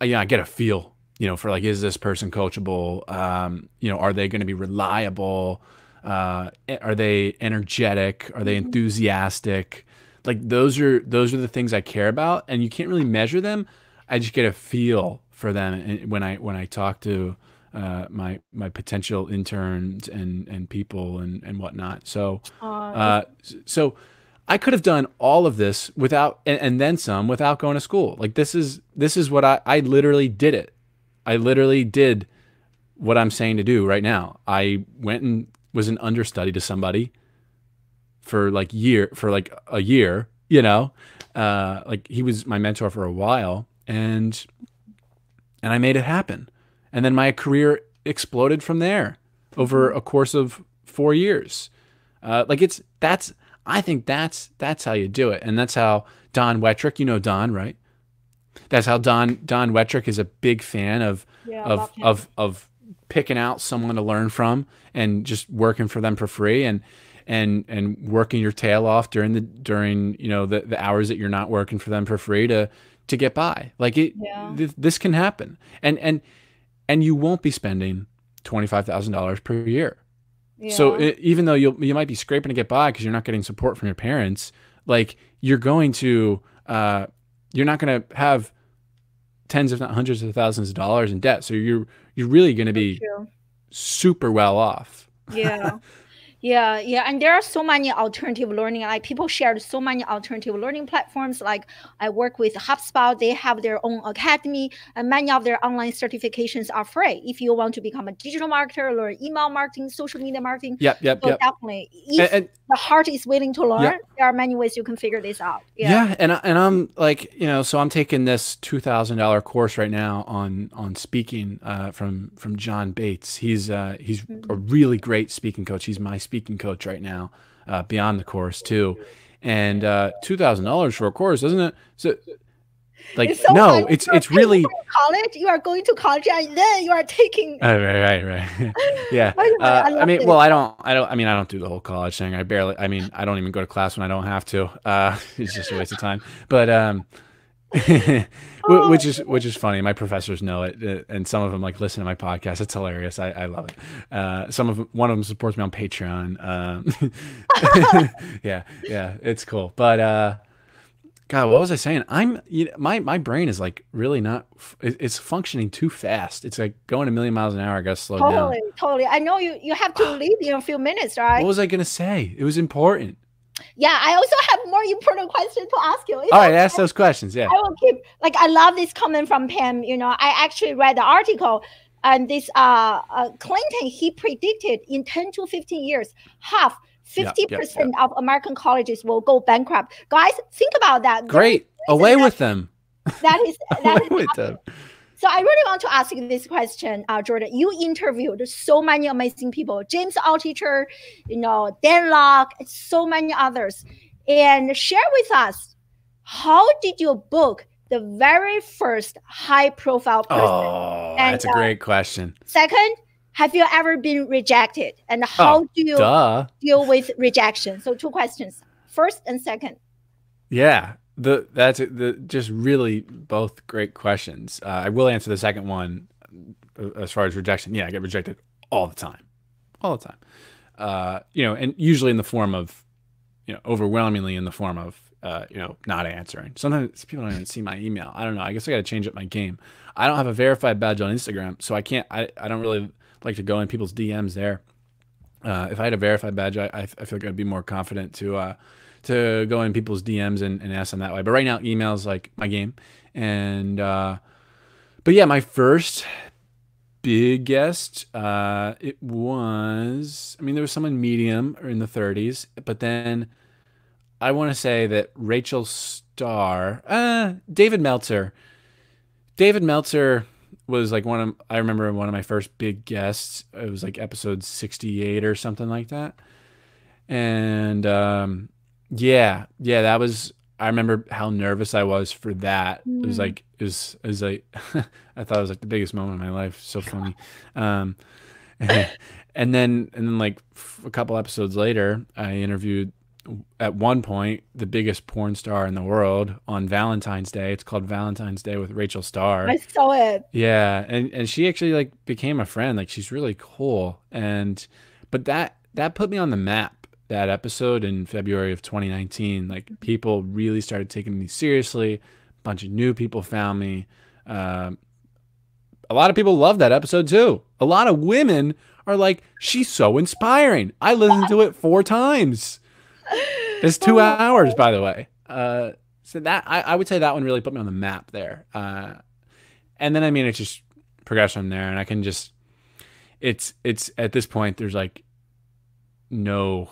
I yeah, I get a feel, you know, for like is this person coachable? Um, you know, are they going to be reliable? Uh, are they energetic? Are they enthusiastic? Like those are those are the things I care about, and you can't really measure them. I just get a feel for them when I when I talk to uh, my my potential interns and and people and and whatnot. So uh, so I could have done all of this without and, and then some without going to school. Like this is this is what I I literally did it. I literally did what I'm saying to do right now. I went and was an understudy to somebody for like year for like a year, you know. Uh like he was my mentor for a while and and I made it happen. And then my career exploded from there over a course of 4 years. Uh, like it's that's I think that's that's how you do it, and that's how Don Wettrick. You know Don, right? That's how Don Don Wettrick is a big fan of Yeah, of of of picking out someone to learn from and just working for them for free and and and working your tail off during the during you know the, the hours that you're not working for them for free to to get by. Like it, Yeah. th- this can happen, and and and you won't be spending twenty five thousand dollars per year. So Yeah. i even though you you might be scraping to get by because you're not getting support from your parents, like you're going to uh, you're not going to have tens if not hundreds of thousands of dollars in debt. So you're you're really going to be super well off. yeah yeah yeah and there are so many alternative learning like people shared so many alternative learning platforms like i work with hubspot they have their own academy and many of their online certifications are free if you want to become a digital marketer learn email marketing social media marketing Yep, yep, so yep. definitely if and the heart is willing to learn Yeah. there are many ways you can figure this out yeah. yeah, and I, and I'm like you know so I'm taking this two thousand dollar course right now on on speaking uh, from from John Bates. He's uh, he's a really great speaking coach. He's my speaking coach right now uh, beyond the course too. And uh, two thousand dollars for a course, isn't it? So Like it's so no, it's it's really college. You are going to college and then you are taking. Uh, right, right, right. yeah. I, uh, I, mean, it. well, I don't, I don't. I mean, I don't do the whole college thing. I barely. I mean, I don't even go to class when I don't have to. Uh, it's just a waste of time. But um. Which is which is funny. My professors know it, uh, and some of them like listen to my podcast. It's hilarious. I, I love it. Uh, some of them, one of them supports me on Patreon. Um, yeah, yeah, it's cool. But uh, God, what was I saying? I'm you know, my my brain is like really not. It's functioning too fast. It's like going a million miles an hour. I gotta slow totally, down. Totally, totally. I know you. You have to leave in a few minutes, right? What was I gonna say? It was important. Yeah, I also have more important questions to ask you. It's All right, okay. ask those questions. Yeah, I will keep. Like, I love this comment from Pam. You know, I actually read the article, and this uh, uh Clinton he predicted in ten to fifteen years half 50% of American colleges will go bankrupt. Guys, think about that. Great. Away with them. That is that is with them. So I really want to ask you this question, uh, Jordan. You interviewed so many amazing people, James Altucher, you know, Dan Lok, so many others, and share with us how did you book the very first high-profile person? Oh, and, that's a great uh, question. Second, have you ever been rejected? And how oh, do you duh. deal with rejection? So two questions. First and second. Yeah. The that's the just really both great questions. Uh, I will answer the second one uh, as far as rejection. Yeah, I get rejected all the time, all the time. Uh, you know, and usually in the form of, you know, overwhelmingly in the form of, uh, you know, not answering. Sometimes people don't even see my email. I don't know. I guess I got to change up my game. I don't have a verified badge on Instagram, so I can't. I I don't really like to go in people's DMs there. Uh, if I had a verified badge, I, I, feel like I'd be more confident to uh, to go in people's DMs and, and ask them that way. But right now, emails like my game. And uh, but yeah, my first big guest, uh, it was. I mean, there was someone medium or in the 30s, but then I want to say that Rachel Starr, uh, David Meltzer. David Meltzer was like one of I remember one of my first big guests. It was like episode 68 or something like that. And um yeah, yeah, that was I remember how nervous I was for that. Mm. It was mm. like it was it was like I thought it was like the biggest moment of my life. So funny. Um and then and then like a couple episodes later, I interviewed at one point the biggest porn star in the world on Valentine's Day. It's called Valentine's Day with Rachel Starr. I saw it. Yeah, and and she actually like became a friend. Like she's really cool. And but that that put me on the map. That episode in February of 2019, like people really started taking me seriously. A bunch of new people found me. Uh, a lot of people love that episode too. A lot of women are like, she's so inspiring. I listened to it four times. It's two oh. hours, by the way. Uh, so that I, I, would say that one really put me on the map there. Uh, and then I mean it's just progressed from there, and I can just it's it's at this point there's like no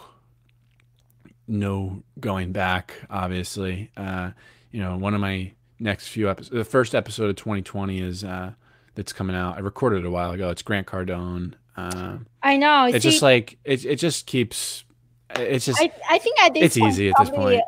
no going back. Obviously, uh, you know one of my next few episodes, the first episode of 2020 is uh, that's coming out. I recorded it a while ago. It's Grant Cardone. Uh, I know. It's See, just like it. It just keeps it's just I, I think at this it's point, easy at this point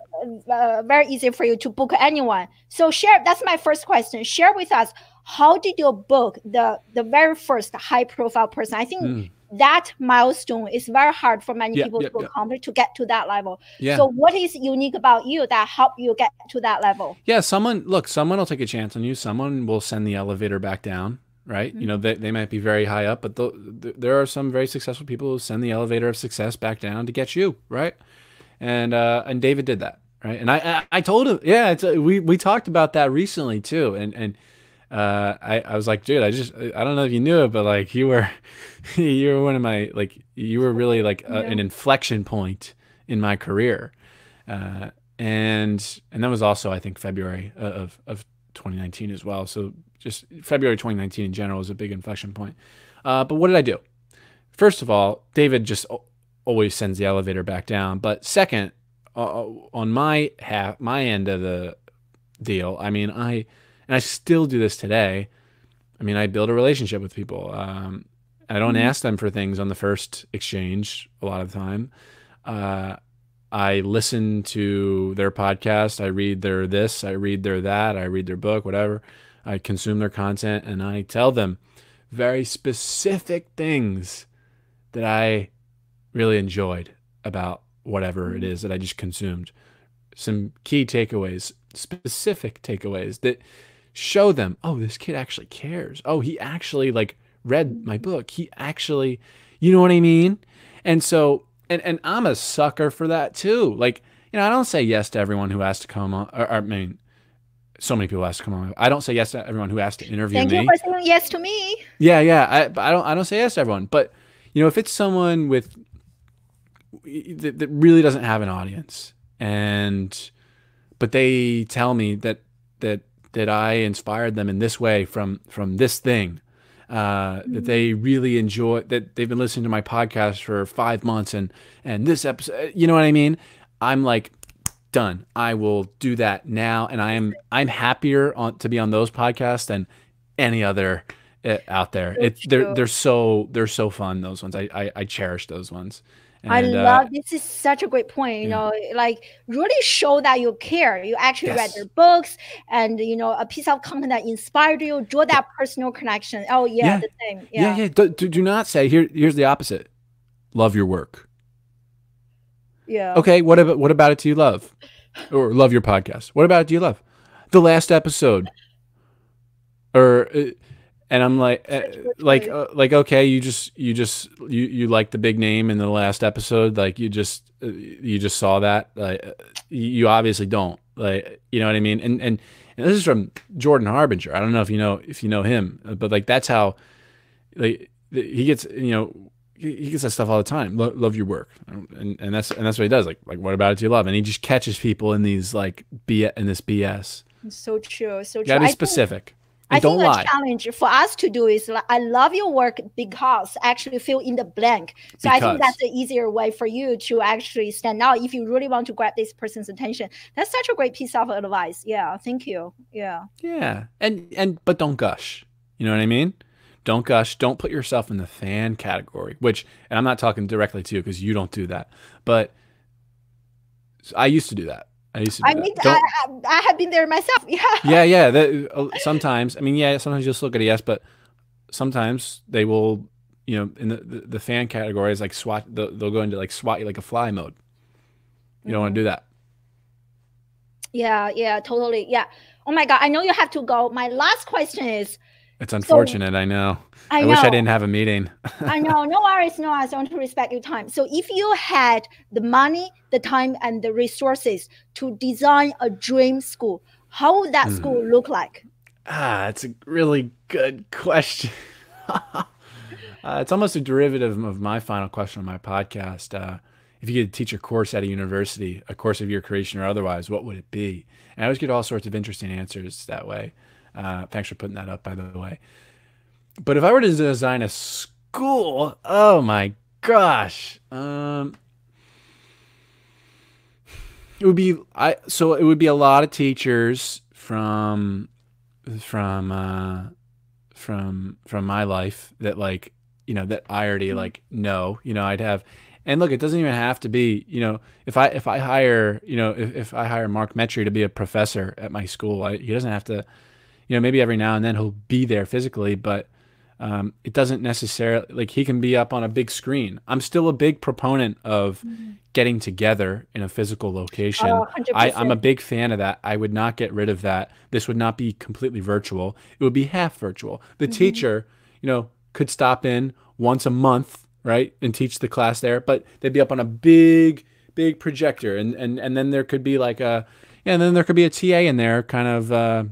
uh, very easy for you to book anyone so share that's my first question share with us how did you book the the very first high profile person i think mm. That milestone is very hard for many yeah, people yeah, to accomplish to get to that level yeah. so what is unique about you that help you get to that level yeah someone look someone will take a chance on you someone will send the elevator back down right? Mm-hmm. You know, they, they might be very high up, but the, the, there are some very successful people who send the elevator of success back down to get you, right? And uh, and David did that, right? And I I, I told him, yeah, it's a, we we talked about that recently too, and and uh, I I was like, dude, I just I don't know if you knew it, but like you were you were one of my like you were really like a, an inflection point in my career. Uh, and and that was also I think February of of 2019 as well. So just February 2019 in general is a big inflection point. Uh, but what did I do? First of all, David just always sends the elevator back down. But second, uh, uh, on my half, my end of the deal, I mean, I and I still do this today. I mean, I build a relationship with people. Um, I don't mm-hmm. ask them for things on the first exchange a lot of the time. Uh, I listen to their podcast. I read their this. I read their that. I read their book. Whatever. I consume their content, and I tell them very specific things that I really enjoyed about whatever it mm-hmm. is that I just consumed. Some key takeaways, specific takeaways that show them, oh, this kid actually cares. Oh, he actually like read my book. He actually, you know what I mean? And so, and and I'm a sucker for that too. Like, you know, I don't say yes to everyone who has to come on. Or, or I mean, so many people ask to come on. I don't say yes to everyone who has to interview Thank me. Thank you for saying yes to me. Yeah, yeah. I, I don't I don't say yes to everyone, but you know, if it's someone with that, that really doesn't have an audience and but they tell me that that that I inspired them in this way from from this thing uh, that they mm-hmm. really enjoy that they've been listening to my podcast for five months and and this episode you know what I mean? I'm like done. I will do that now. And I am I'm happier on to be on those podcasts than any other uh, out there. It's they're they're so they're so fun those ones. I I, I cherish those ones and, I uh, love uh, this is such a great point. You yeah. know, like really show that you care. You actually yes. read their books and you know a piece of content that inspired you, draw that personal connection. Oh yeah, yeah. the same. Yeah, yeah. yeah. Do, do not say here. Here's the opposite. Love your work. Yeah. Okay. What about what about it? Do you love, or love your podcast? What about it? Do you love? The last episode, or. Uh, and I'm like, uh, like, uh, like, okay, you just, you just, you, you like the big name in the last episode, like you just, uh, you just saw that, like, uh, you obviously don't, like, you know what I mean? And, and, and this is from Jordan Harbinger. I don't know if you know, if you know him, uh, but like that's how, like, he gets, you know, he gets that stuff all the time. Lo love your work, and and that's and that's what he does. Like, like what about it do you love? And he just catches people in these like B in this BS. So true. So true. Gotta be specific. I don't think lie. a challenge for us to do is like, I love your work because actually fill in the blank. So because. I think that's the easier way for you to actually stand out if you really want to grab this person's attention. That's such a great piece of advice. Yeah, thank you. Yeah. Yeah, and and but don't gush. You know what I mean? Don't gush. Don't put yourself in the fan category. Which, and I'm not talking directly to you because you don't do that, but I used to do that. I used to. I mean, I, I, have been there myself. Yeah. Yeah, yeah. That, uh, sometimes, I mean, yeah. Sometimes you'll still get a yes, but sometimes they will, you know, in the the, the fan category is like SWAT. They'll, they'll, go into like SWAT you like a fly mode. You don't want to do that. Yeah, yeah, totally. Yeah. Oh my God, I know you have to go. My last question is it's unfortunate, so, I know. I, I know. wish I didn't have a meeting. I know. No worries, no worries. I want to respect your time. So if you had the money, the time, and the resources to design a dream school, how would that mm. school look like? Ah, that's a really good question. uh, it's almost a derivative of my final question on my podcast. Uh, if you could teach a course at a university, a course of your creation or otherwise, what would it be? And I always get all sorts of interesting answers that way. Uh, thanks for putting that up, by the way. But if I were to design a school, oh my gosh, um, it would be I. So it would be a lot of teachers from from uh, from from my life that like you know that I already mm-hmm. like know. You know, I'd have. And look, it doesn't even have to be, you know, if I if I hire, you know, if, if I hire Mark Metry to be a professor at my school, I, he doesn't have to you know, maybe every now and then he'll be there physically, but um, it doesn't necessarily like he can be up on a big screen. I'm still a big proponent of mm-hmm. getting together in a physical location. Oh, I, I'm a big fan of that. I would not get rid of that. This would not be completely virtual. It would be half virtual. The mm-hmm. teacher, you know, could stop in once a month, right, and teach the class there, but they'd be up on a big, big projector, and and and then there could be like a, yeah, and then there could be a TA in there, kind of. Uh,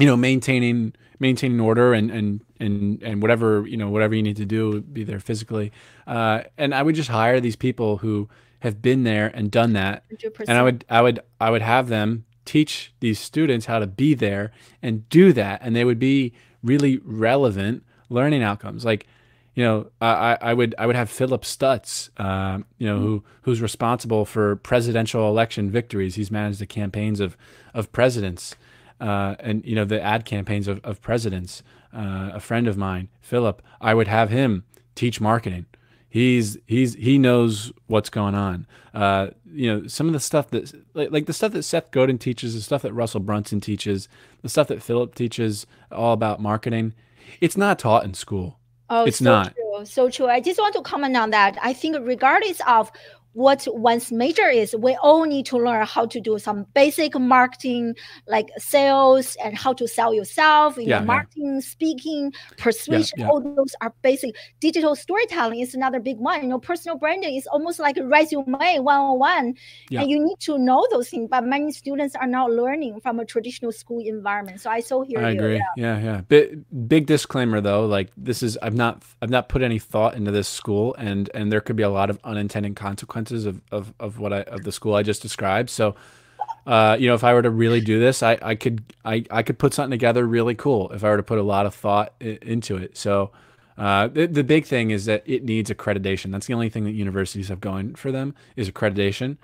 you know, maintaining maintaining order and and and and whatever you know whatever you need to do be there physically. Uh, and I would just hire these people who have been there and done that, 100%. and I would I would I would have them teach these students how to be there and do that, and they would be really relevant learning outcomes. Like, you know, I, I would I would have Phillip Stutts, uh, you know, mm-hmm. who who's responsible for presidential election victories. He's managed the campaigns of of presidents uh, and you know the ad campaigns of, of presidents. Uh, a friend of mine, Phillip, I would have him teach marketing. he's he's he knows what's going on. Uh, you know, some of the stuff that like, like the stuff that Seth Godin teaches, the stuff that Russell Brunson teaches, the stuff that Phillip teaches, all about marketing. It's not taught in school. Oh, it's so not. True, so true. I just want to comment on that. I think regardless of what one's major is we all need to learn how to do some basic marketing like sales and how to sell yourself you yeah, know marketing yeah. speaking persuasion yeah, all those are basic. Digital storytelling is another big one. You know personal branding is almost like a resume 101 and you need to know those things but many students are not learning from a traditional school environment. So i so hear I you. agree. Yeah. Yeah big, big disclaimer though like this is i've not i've not put any thought into this school and and there could be a lot of unintended consequences consequences of, of, of what I of the school I just described. So, uh, you know, if I were to really do this, I, I could I, I could put something together really cool if I were to put a lot of thought into it. So, uh, the, the big thing is that it needs accreditation. That's the only thing that universities have going for them is accreditation.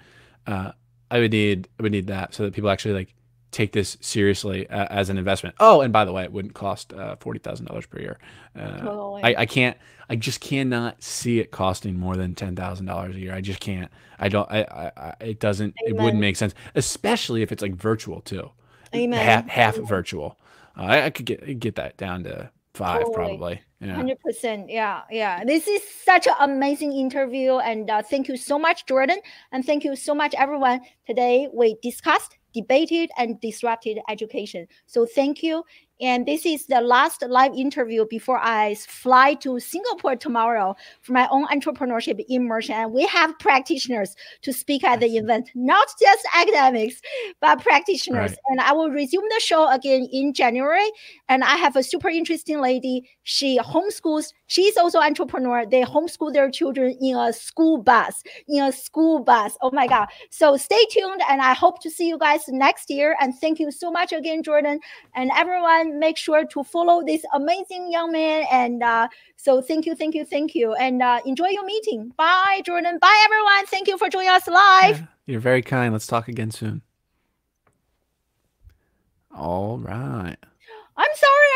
Uh, I would need I would need that so that people actually like take this seriously uh, as an investment. Oh, and by the way, it wouldn't cost uh, forty thousand dollars per year. Uh, totally. I, I can't. I just cannot see it costing more than ten thousand dollars a year. I just can't. I don't. I. I it doesn't. Amen. It wouldn't make sense, especially if it's like virtual too. Amen. Half, half virtual. Uh, I, I, could get get that down to five totally. probably. Hundred percent. Yeah, yeah. This is such an amazing interview, and uh, thank you so much, Jordan, and thank you so much, everyone. Today we discussed debated and disrupted education. So thank you. And this is the last live interview before I fly to Singapore tomorrow for my own entrepreneurship immersion. And we have practitioners to speak at the event, not just academics, but practitioners. Right. And I will resume the show again in January. And I have a super interesting lady. She homeschools. She's also an entrepreneur. They homeschool their children in a school bus, in a school bus. Oh my God. So stay tuned. And I hope to see you guys next year. And thank you so much again, Jordan, and everyone make sure to follow this amazing young man. And uh, so thank you, thank you, thank you. And uh, enjoy your meeting. Bye, Jordan. Bye, everyone. Thank you for joining us live. Yeah, you're very kind. Let's talk again soon. All right. I'm sorry.